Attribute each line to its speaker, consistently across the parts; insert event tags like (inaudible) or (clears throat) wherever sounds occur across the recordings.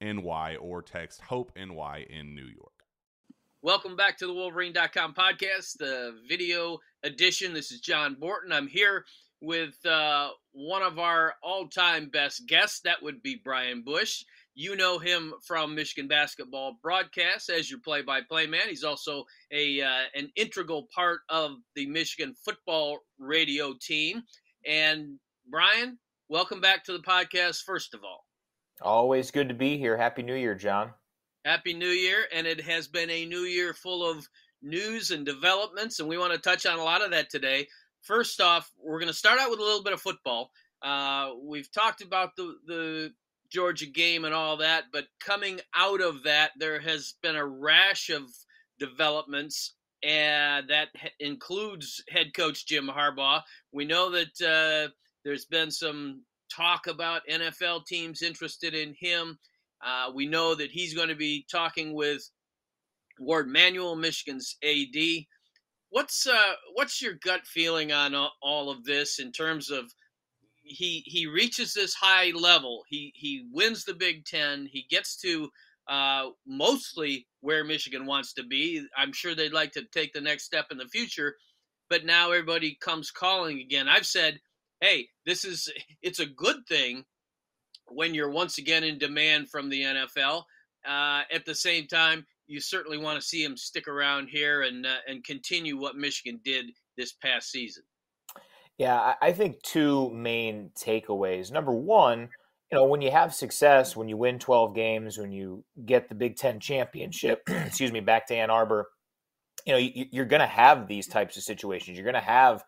Speaker 1: NY or text Hope NY in New York.
Speaker 2: Welcome back to the Wolverine.com podcast, the video edition. This is John Borton. I'm here with uh, one of our all time best guests. That would be Brian Boesch. You know him from Michigan basketball broadcasts as your play by play man. He's also a uh, an integral part of the Michigan football radio team. And Brian, welcome back to the podcast, first of all.
Speaker 3: Always good to be here. Happy New Year, John.
Speaker 2: Happy New Year. And it has been a new year full of news and developments, and we want to touch on a lot of that today. First off, we're going to start out with a little bit of football. Uh, we've talked about the, the Georgia game and all that, but coming out of that, there has been a rash of developments, and that includes head coach Jim Harbaugh. We know that uh, there's been some talk about NFL teams interested in him. Uh, we know that he's going to be talking with Warde Manuel, Michigan's AD. What's uh, what's your gut feeling on all of this in terms of he he reaches this high level, he he wins the Big Ten, he gets to uh, mostly where Michigan wants to be. I'm sure they'd like to take the next step in the future, but now everybody comes calling again. I've said hey, this is it's a good thing when you're once again in demand from the NFL. Uh, at the same time, you certainly want to see him stick around here and uh, and continue what Michigan did this past season.
Speaker 3: Yeah, I think two main takeaways. Number one, you know, when you have success, when you win 12 games, when you get the Big Ten championship, (clears throat) excuse me, back to Ann Arbor, you know, you're going to have these types of situations. You're going to have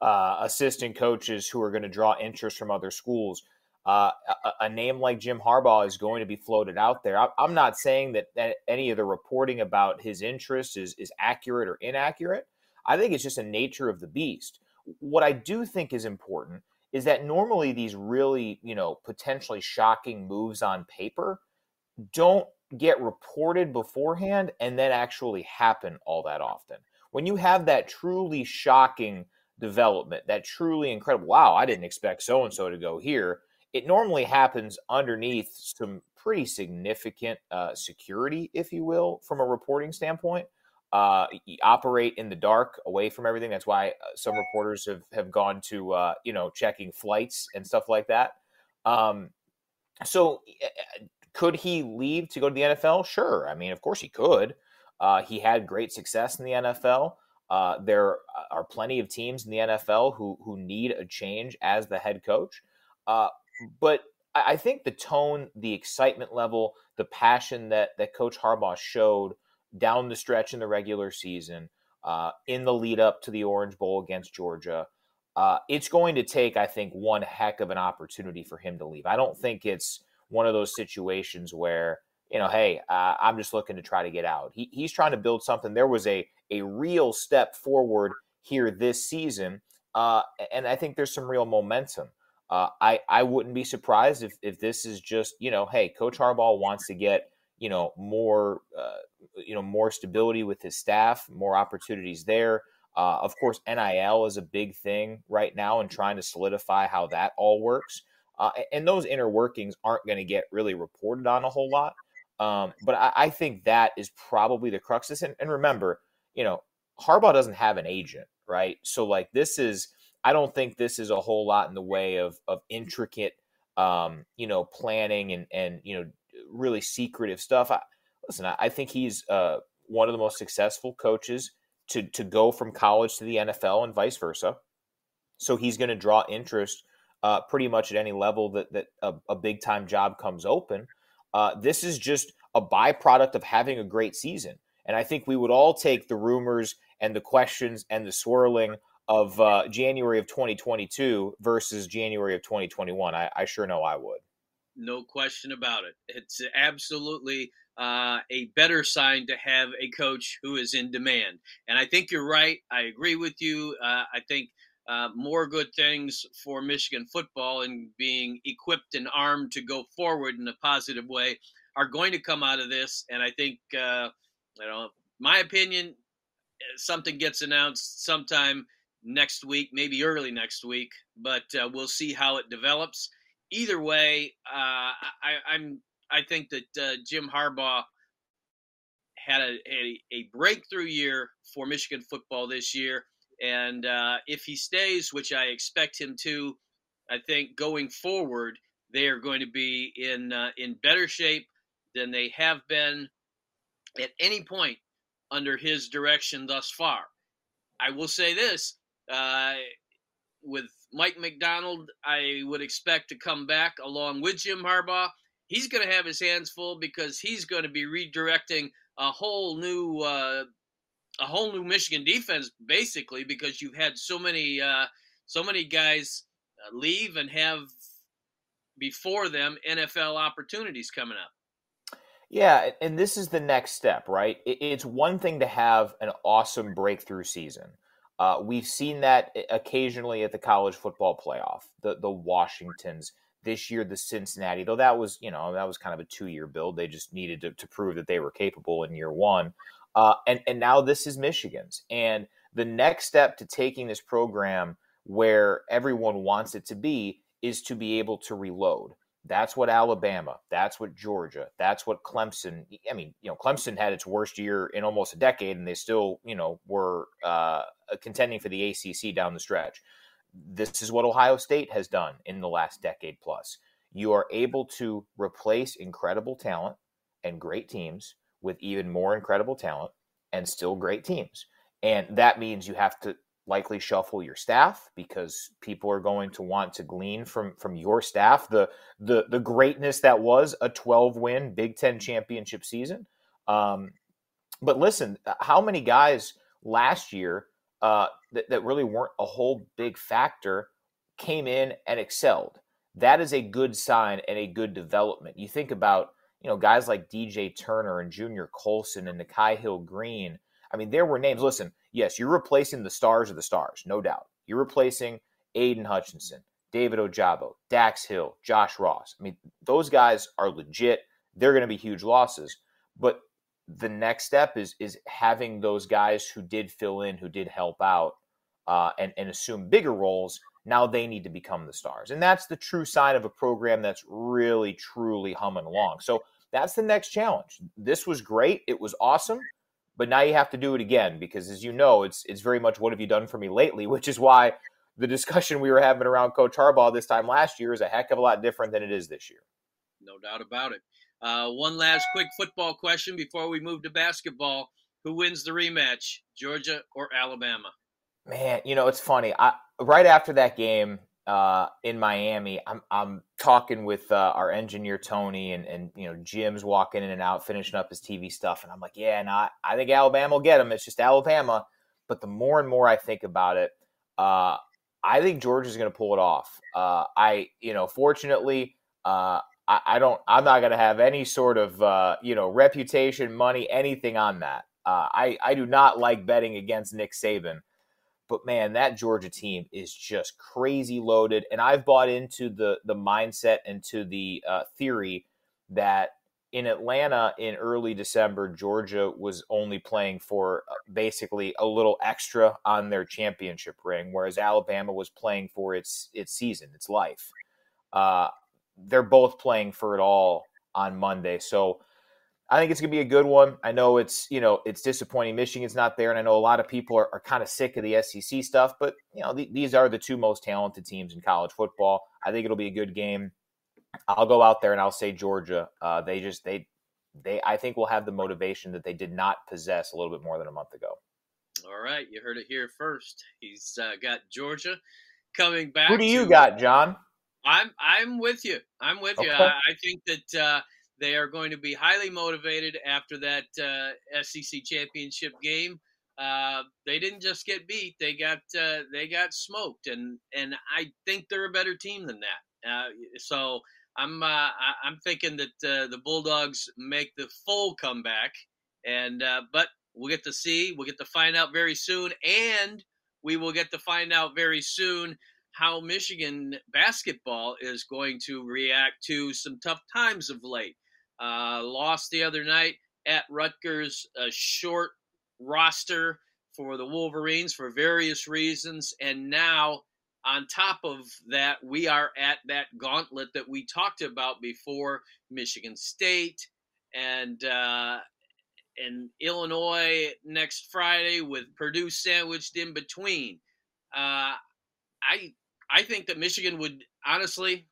Speaker 3: uh, assistant coaches who are going to draw interest from other schools. Uh, a, a, name like Jim Harbaugh is going to be floated out there. I, am not saying that, that any of the reporting about his interest is, is accurate or inaccurate. I think it's just a nature of the beast. What I do think is important is that normally these really, you know, potentially shocking moves on paper don't get reported beforehand and then actually happen all that often. When you have that truly shocking development, that truly incredible, wow, I didn't expect so and so to go here. It normally happens underneath some pretty significant uh, security, if you will, from a reporting standpoint. Uh, operate in the dark, away from everything. That's why uh, some reporters have have gone to uh, you know checking flights and stuff like that. Um, so, could he leave to go to the NFL? Sure. I mean, of course he could. Uh, he had great success in the NFL. Uh, there are plenty of teams in the NFL who who need a change as the head coach. Uh, but I think the tone, the excitement level, the passion that that Coach Harbaugh showed down the stretch in the regular season, uh, in the lead up to the Orange Bowl against Georgia, uh, it's going to take, I think, one heck of an opportunity for him to leave. I don't think it's one of those situations where you know, hey, uh, I'm just looking to try to get out. He, he's trying to build something. There was a a real step forward here this season, uh, and I think there's some real momentum. Uh, I I wouldn't be surprised if if this is just you know, hey, Coach Harbaugh wants to get you know more uh, you know more stability with his staff, more opportunities there. Uh, of course, NIL is a big thing right now, and trying to solidify how that all works. Uh, and those inner workings aren't going to get really reported on a whole lot. Um, but I, I, think that is probably the crux. And, and remember, you know, Harbaugh doesn't have an agent, right? So like this is, I don't think this is a whole lot in the way of of intricate, um, you know, planning and and you know, really secretive stuff. I, listen, I, I think he's uh, one of the most successful coaches to to go from college to the NFL and vice versa. So he's going to draw interest uh, pretty much at any level that that a, a big time job comes open. Uh, this is just a byproduct of having a great season. And I think we would all take the rumors and the questions and the swirling of uh, January of 2022 versus January of 2021. I, I, sure know I would.
Speaker 2: No question about it. It's absolutely uh, a better sign to have a coach who is in demand. And I think you're right. I agree with you. Uh, I think uh, more good things for Michigan football and being equipped and armed to go forward in a positive way are going to come out of this. And I think, uh, you know, my opinion, something gets announced sometime next week, maybe early next week, but uh, we'll see how it develops. Either way, uh, I, am I think that uh, Jim Harbaugh had a, a, a breakthrough year for Michigan football this year and uh, if he stays, which I expect him to, I think going forward they are going to be in uh, in better shape than they have been at any point under his direction thus far. I will say this: uh, with Mike Macdonald, I would expect to come back along with Jim Harbaugh. He's going to have his hands full because he's going to be redirecting a whole new uh, a whole new Michigan defense basically because you've had so many uh, so many guys uh, leave and have before them NFL opportunities coming up.
Speaker 3: Yeah, and this is the next step, right? It's one thing to have an awesome breakthrough season. Uh, we've seen that occasionally at the college football playoff. The the Washingtons this year, the Cincinnati, though that was you know that was kind of a two year build. They just needed to, to prove that they were capable in year one. Uh, and and now this is Michigan's. And the next step to taking this program where everyone wants it to be is to be able to reload. That's what Alabama, that's what Georgia, that's what Clemson. I mean, you know, Clemson had its worst year in almost a decade, and they still, you know, were uh, contending for the ACC down the stretch. This is what Ohio State has done in the last decade plus. You are able to replace incredible talent and great teams with even more incredible talent and still great teams. And that means you have to likely shuffle your staff because people are going to want to glean from from your staff the the the greatness that was a 12 win Big 10 championship season. Um, but listen, how many guys last year uh, that, that really weren't a whole big factor came in and excelled? That is a good sign and a good development. You think about you know, guys like DJ Turner and Junior Colson and Nikhai Hill-Green. I mean, there were names. Listen, yes, you're replacing the stars of the stars, no doubt. You're replacing Aidan Hutchinson, David Ojabo, Dax Hill, Josh Ross. I mean, those guys are legit. They're going to be huge losses. But the next step is is having those guys who did fill in, who did help out, uh, and and assume bigger roles. Now they need to become the stars, and that's the true sign of a program that's really truly humming along. So that's the next challenge. This was great. It was awesome. But now you have to do it again because, as you know, it's it's very much what have you done for me lately, (laughs) which is why the discussion we were having around Coach Harbaugh this time last year is a heck of a lot different than it is this year.
Speaker 2: No doubt about it. Uh, one last quick football question before we move to basketball: Who wins the rematch, Georgia or Alabama?
Speaker 3: Man, you know it's funny. I, right after that game, uh, in Miami, I'm I'm talking with uh, our engineer Tony, and and you know Jim's walking in and out, finishing up his TV stuff, and I'm like, yeah, no, I, I think Alabama will get him. It's just Alabama. But the more and more I think about it, uh, I think Georgia's going to pull it off. Uh, I, you know, fortunately, uh, I, I, don't. I'm not going to have any sort of, uh, you know, reputation, money, anything on that. Uh, I, I do not like betting against Nick Saban, but man, that Georgia team is just crazy loaded, and I've bought into the the mindset and to the uh, theory that in Atlanta in early December, Georgia was only playing for uh, basically a little extra on their championship ring, whereas Alabama was playing for its its season, its life. Uh, they're both playing for it all on Monday, so I think it's going to be a good one. I know it's you know it's disappointing Michigan's not there, and I know a lot of people are, are kind of sick of the SEC stuff, but you know the, these are the two most talented teams in college football. I think it'll be a good game. I'll go out there and I'll say Georgia. Uh, they just they they I think will have the motivation that they did not possess a little bit more than a month ago.
Speaker 2: All right, you heard it here first. He's uh, got Georgia coming back.
Speaker 3: Who do you to, got, John?
Speaker 2: I'm I'm with you. I'm with okay. you. I, I, think that uh, they are going to be highly motivated after that uh, SEC championship game. Uh, they didn't just get beat; they got uh, they got smoked, and and I think they're a better team than that. Uh, so I'm uh, I'm thinking that uh, the Bulldogs make the full comeback, and but we'll get to see, we'll get to find out very soon, and we will get to find out very soon how Michigan basketball is going to react to some tough times of late. Uh, lost the other night at Rutgers, a short roster for the Wolverines for various reasons, and now on top of that, we are at that gauntlet that we talked about before Michigan State and uh, and Illinois next Friday with Purdue sandwiched in between. Uh, I I think that Michigan would honestly,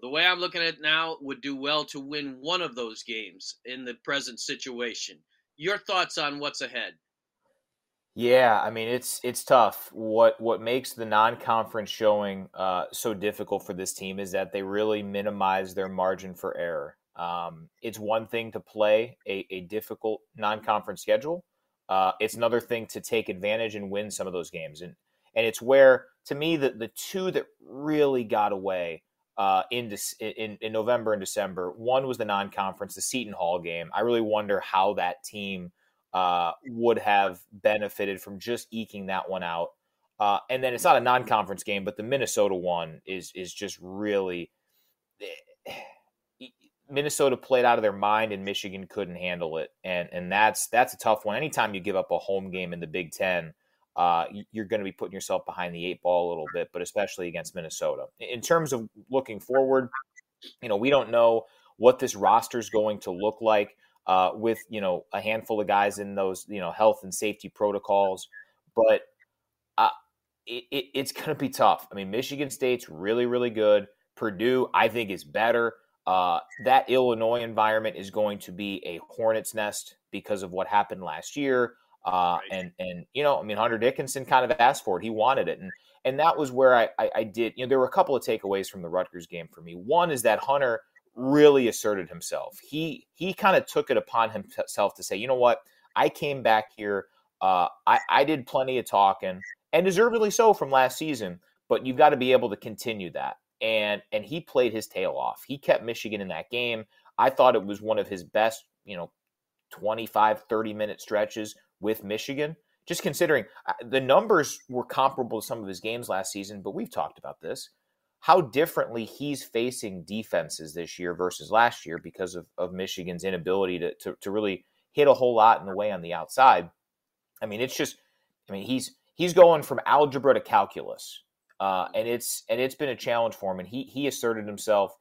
Speaker 2: the way I'm looking at it now, would do well to win one of those games in the present situation. Your thoughts on what's ahead?
Speaker 3: Yeah, I mean it's it's tough. What what makes the non-conference showing uh, so difficult for this team is that they really minimize their margin for error. Um, it's one thing to play a, a difficult non-conference schedule. Uh, it's another thing to take advantage and win some of those games, and and it's where to me the the two that really got away uh, in, in in November and December. One was the non-conference, the Seton Hall game. I really wonder how that team uh, would have benefited from just eking that one out. Uh, and then it's not a non-conference game, but the Minnesota one is is just really Minnesota played out of their mind, and Michigan couldn't handle it, and and that's that's a tough one. Anytime you give up a home game in the Big Ten, uh, you're going to be putting yourself behind the eight ball a little bit, but especially against Minnesota. In terms of looking forward, you know we don't know what this roster is going to look like uh, with you know a handful of guys in those you know health and safety protocols, but uh, it, it, it's going to be tough. I mean, Michigan State's really really good. Purdue, I think, is better. Uh, that Illinois environment is going to be a hornet's nest because of what happened last year. Uh, right. And and you know, I mean, Hunter Dickinson kind of asked for it; he wanted it, and and that was where I, I, I did. You know, there were a couple of takeaways from the Rutgers game for me. One is that Hunter really asserted himself. He he kind of took it upon himself to say, you know what, I came back here. Uh, I, I did plenty of talking, and deservedly so from last season. But you've got to be able to continue that. And and he played his tail off. He kept Michigan in that game. I thought it was one of his best, you know, 25, 30 minute stretches with Michigan. Just considering uh, the numbers were comparable to some of his games last season, but we've talked about this how differently he's facing defenses this year versus last year because of, of Michigan's inability to, to, to really hit a whole lot in the way on the outside. I mean, it's just, I mean, he's he's going from algebra to calculus, uh, and it's and it's been a challenge for him. And he he asserted himself,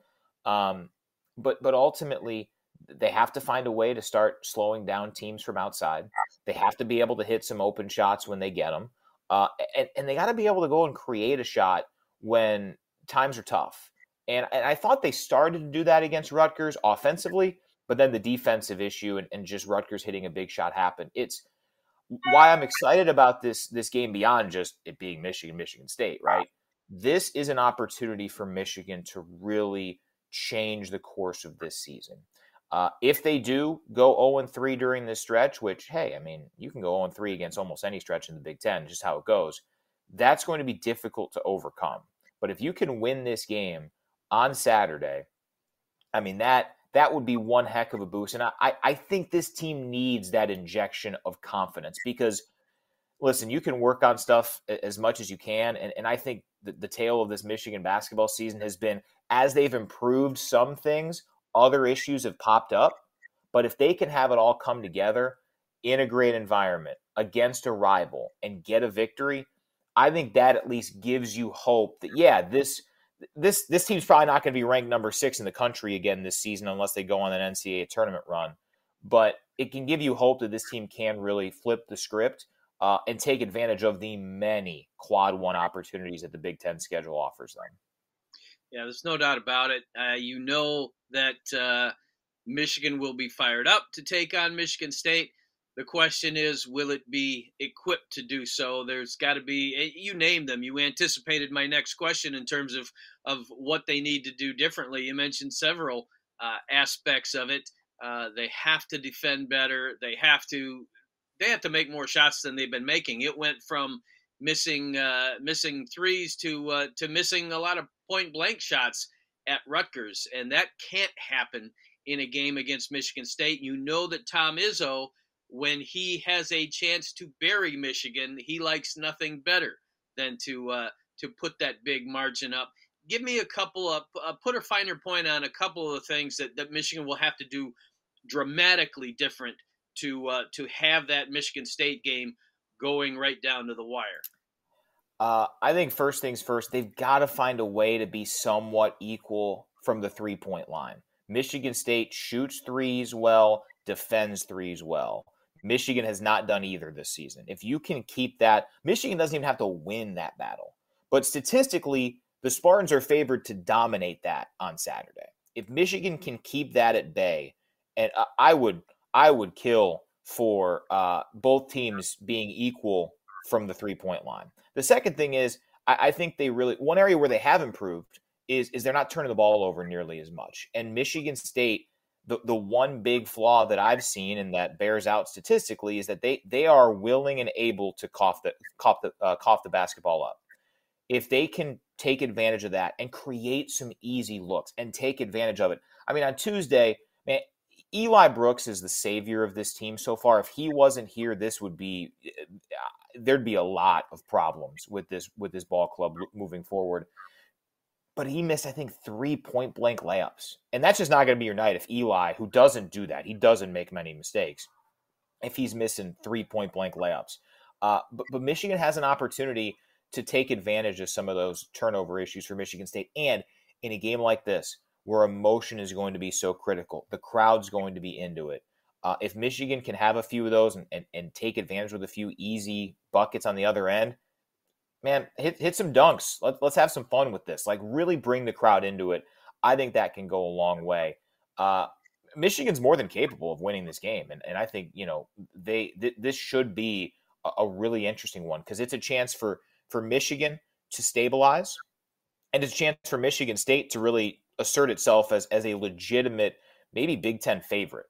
Speaker 3: um, but but ultimately they have to find a way to start slowing down teams from outside. They have to be able to hit some open shots when they get them, uh, and and they got to be able to go and create a shot when times are tough. And, and I thought they started to do that against Rutgers offensively, but then the defensive issue and, and just Rutgers hitting a big shot happened. It's why I'm excited about this this game beyond just it being Michigan, Michigan State, right? this is an opportunity for Michigan to really change the course of this season. Uh, if they do go 0 3 during this stretch, which, hey, I mean, you can go 0 3 against almost any stretch in the Big Ten, just how it goes, that's going to be difficult to overcome. But if you can win this game on Saturday, I mean, that that would be one heck of a boost. And I, I think this team needs that injection of confidence because, listen, you can work on stuff as much as you can. And, and I think the, the tale of this Michigan basketball season has been as they've improved some things, other issues have popped up. But if they can have it all come together in a great environment against a rival and get a victory, I think that at least gives you hope that yeah, this this this team's probably not going to be ranked number six in the country again this season unless they go on an NCAA tournament run. But it can give you hope that this team can really flip the script uh, and take advantage of the many quad one opportunities that the Big Ten schedule offers them.
Speaker 2: Yeah, there's no doubt about it. Uh, you know that uh, Michigan will be fired up to take on Michigan State. The question is, will it be equipped to do so? There's got to be. Eh, you named them. You anticipated my next question in terms of of what they need to do differently. You mentioned several uh, aspects of it. Uh, they have to defend better. They have to. They have to make more shots than they've been making. It went from missing uh, missing threes to uh, to missing a lot of point blank shots at Rutgers, and that can't happen in a game against Michigan State. You know that Tom Izzo, when he has a chance to bury Michigan, he likes nothing better than to uh, to put that big margin up. Give me a couple of uh, put a finer point on a couple of the things that, that Michigan will have to do dramatically different to uh, to have that Michigan State game going right down to the wire.
Speaker 3: Uh, I think first things first, they've got to find a way to be somewhat equal from the three point line. Michigan State shoots threes well, defends threes well. Michigan has not done either this season. If you can keep that, Michigan doesn't even have to win that battle. But statistically, the Spartans are favored to dominate that on Saturday. If Michigan can keep that at bay, and I would, I would kill for uh, both teams being equal from the three point line. The second thing is, I, I think they really one area where they have improved is is they're not turning the ball over nearly as much. And Michigan State, the the one big flaw that I've seen and that bears out statistically is that they they are willing and able to cough the cough the uh, cough the basketball up. If they can take advantage of that and create some easy looks and take advantage of it. I mean, on Tuesday, man, Eli Brooks is the savior of this team so far. If he wasn't here, this would be there'd be a lot of problems with this with this ball club moving forward. But he missed, I think, three point blank layups, and that's just not going to be your night if Eli, who doesn't do that, he doesn't make many mistakes. If he's missing three point blank layups, uh, but, but Michigan has an opportunity to take advantage of some of those turnover issues for Michigan State, and in a game like this, where emotion is going to be so critical, the crowd's going to be into it. Uh, if Michigan can have a few of those and, and, and, take advantage with a few easy buckets on the other end, man, hit, hit some dunks. Let, let's have some fun with this. Like, really bring the crowd into it. I think that can go a long way. Uh, Michigan's more than capable of winning this game. And, and I think, you know, they th- this should be a, a really interesting one because it's a chance for, for Michigan to stabilize and it's a chance for Michigan State to really assert itself as, as a legitimate, maybe Big Ten favorite.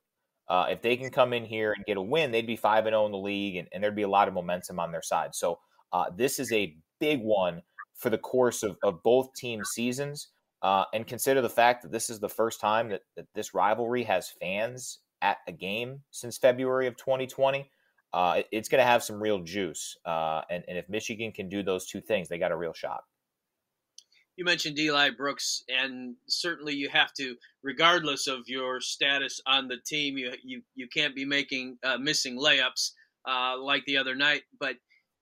Speaker 3: Uh, if they can come in here and get a win, they'd be 5 and 0 in the league, and, and, there'd be a lot of momentum on their side. So, uh, this is a big one for the course of, of both team seasons. Uh, and consider the fact that this is the first time that, that this rivalry has fans at a game since February of 2020. Uh, it, it's going to have some real juice. Uh, and, and if Michigan can do those two things, they got a real shot
Speaker 2: you mentioned Eli Brooks, and certainly you have to, regardless of your status on the team, you you, you can't be making uh, missing layups uh, like the other night. But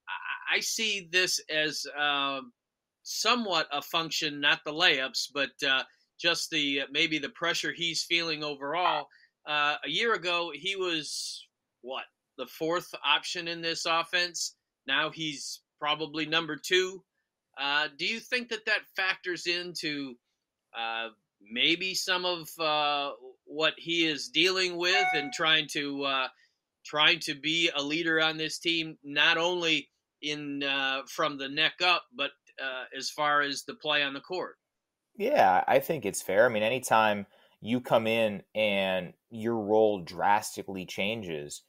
Speaker 2: I, I see this as uh, somewhat a function, not the layups, but uh, just the maybe the pressure he's feeling overall. Uh, a year ago, he was what the fourth option in this offense. Now he's probably number two uh, do you think that that factors into uh, maybe some of uh, what he is dealing with and trying to uh, trying to be a leader on this team, not only in uh, from the neck up, but uh, as far as the play on the court.
Speaker 3: Yeah, I think it's fair. I mean, anytime you come in and your role drastically changes,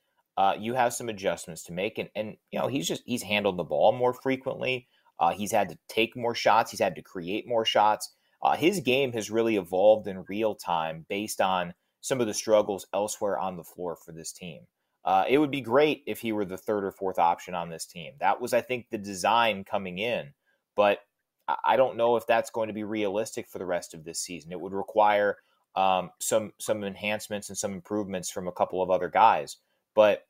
Speaker 3: you have some adjustments to make. And, and, you know, he's just, he's handled the ball more frequently. Uh, he's had to take more shots. He's had to create more shots. Uh, his game has really evolved in real time based on some of the struggles elsewhere on the floor for this team. Uh, it would be great if he were the third or fourth option on this team. That was, I think, the design coming in. But I don't know if that's going to be realistic for the rest of this season. It would require um, some some enhancements and some improvements from a couple of other guys. But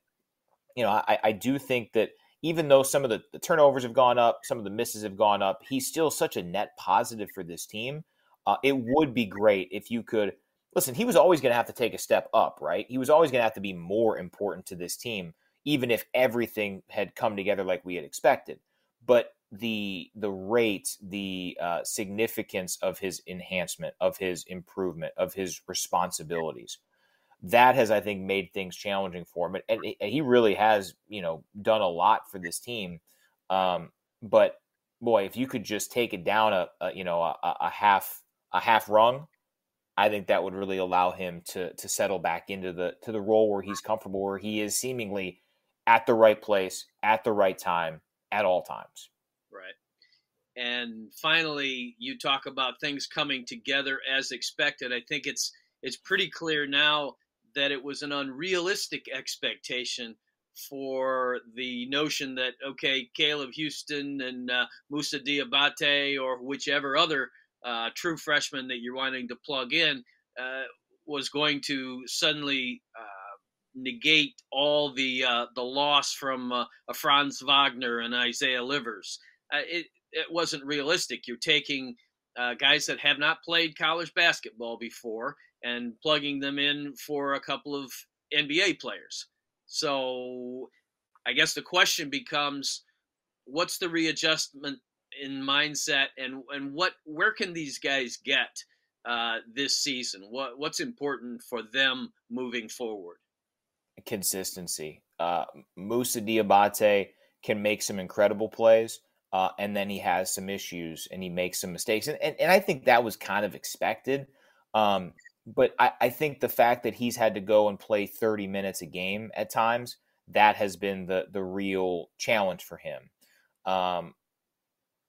Speaker 3: you know, I, I do think that even though some of the, the, turnovers have gone up, some of the misses have gone up, he's still such a net positive for this team. Uh, it would be great if you could listen. He was always going to have to take a step up, right? He was always going to have to be more important to this team, even if everything had come together like we had expected. But the the rate, the uh, significance of his enhancement, of his improvement, of his responsibilities, that has, I think, made things challenging for him. And, and he really has, you know, done a lot for this team. Um, but boy, if you could just take it down a, a you know a, a half a half rung, I think that would really allow him to to settle back into the to the role where he's comfortable, where he is seemingly at the right place at the right time at all times.
Speaker 2: Right. And finally, you talk about things coming together as expected. I think it's it's pretty clear now that it was an unrealistic expectation for the notion that okay, Caleb Houston and uh, Moussa Diabate or whichever other uh, true freshman that you're wanting to plug in uh, was going to suddenly uh, negate all the uh, the loss from uh, a Franz Wagner and Isaiah Livers. It it wasn't realistic. You're taking guys that have not played college basketball before and plugging them in for a couple of NBA players. So I guess the question becomes what's the readjustment in mindset and and what where can these guys get uh, this season? What what's important for them moving forward?
Speaker 3: Consistency. Uh, Moussa Diabate can make some incredible plays uh, and then he has some issues and he makes some mistakes. And, and, and I think that was kind of expected. Um, but I, I, think the fact that he's had to go and play 30 minutes a game at times, that has been the, the real challenge for him. Um,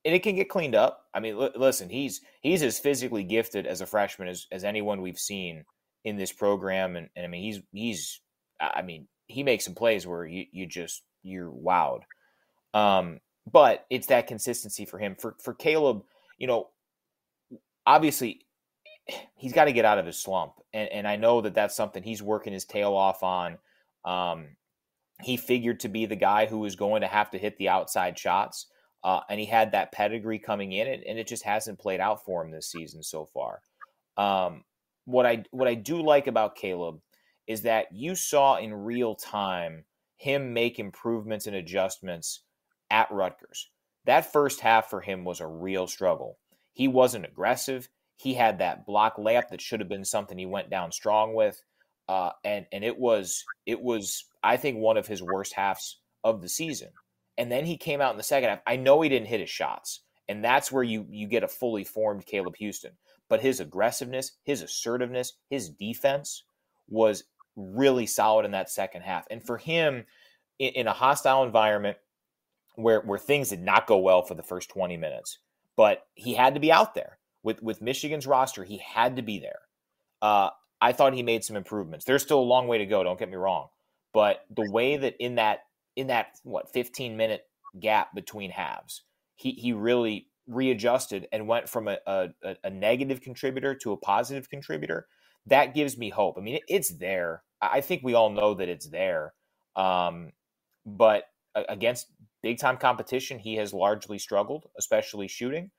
Speaker 3: and it can get cleaned up. I mean, l- listen, he's he's as physically gifted as a freshman as, as anyone we've seen in this program. And, and I mean, he's he's I mean, he makes some plays where you, you just you're wowed. Um, but it's that consistency for him. For for Caleb, you know, obviously he's got to get out of his slump, and and I know that that's something he's working his tail off on. Um, he figured to be the guy who was going to have to hit the outside shots, uh, and he had that pedigree coming in, and, and, it just hasn't played out for him this season so far. Um, what I what I do like about Caleb is that you saw in real time him make improvements and adjustments at Rutgers. That first half for him was a real struggle. He wasn't aggressive. He had that block layup that should have been something he went down strong with, uh, and and it was it was I think one of his worst halves of the season. And then he came out in the second half. I know he didn't hit his shots, and that's where you you get a fully formed Caleb Houston. But his aggressiveness, his assertiveness, his defense was really solid in that second half. And for him, in, in a hostile environment where where things did not go well for the first 20 minutes, but he had to be out there with with Michigan's roster. He had to be there. Uh, I thought he made some improvements. There's still a long way to go. Don't get me wrong, but the way that in that in that what 15 minute gap between halves, he he really readjusted and went from a, a, a negative contributor to a positive contributor. That gives me hope. I mean, it, it's there. I think we all know that it's there. Um, but against big time competition, he has largely struggled, especially shooting,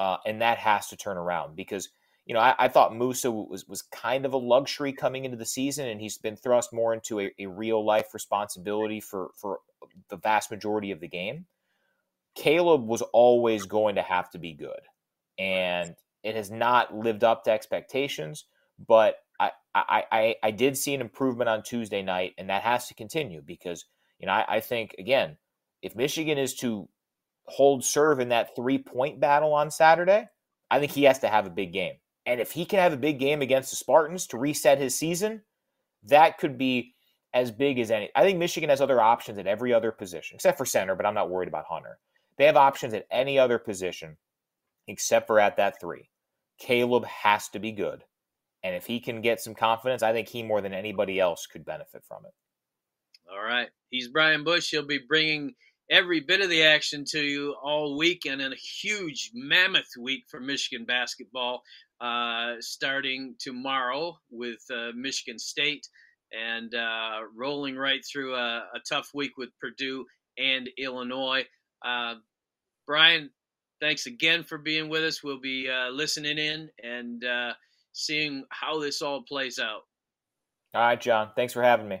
Speaker 3: uh, and that has to turn around because you know I, I, thought Moussa was was kind of a luxury coming into the season, and he's been thrust more into a, a real life responsibility for for the vast majority of the game. Caleb was always going to have to be good, and it has not lived up to expectations. But I I, I, I did see an improvement on Tuesday night, and that has to continue because you know I, I think again if Michigan is to hold serve in that three point battle on Saturday, I think he has to have a big game. And if he can have a big game against the Spartans to reset his season, that could be as big as any. I think Michigan has other options at every other position, except for center, but I'm not worried about Hunter. They have options at any other position except for at that three. Caleb has to be good. And if he can get some confidence, I think he more than anybody else could benefit from it.
Speaker 2: All right. He's Brian Boesch. He'll be bringing every bit of the action to you all week and a huge mammoth week for Michigan basketball uh, starting tomorrow with uh, Michigan State and uh, rolling right through a, a, tough week with Purdue and Illinois. Uh, Brian, thanks again for being with us. We'll be uh, listening in and uh, seeing how this all plays out.
Speaker 3: All right, John. Thanks for having me.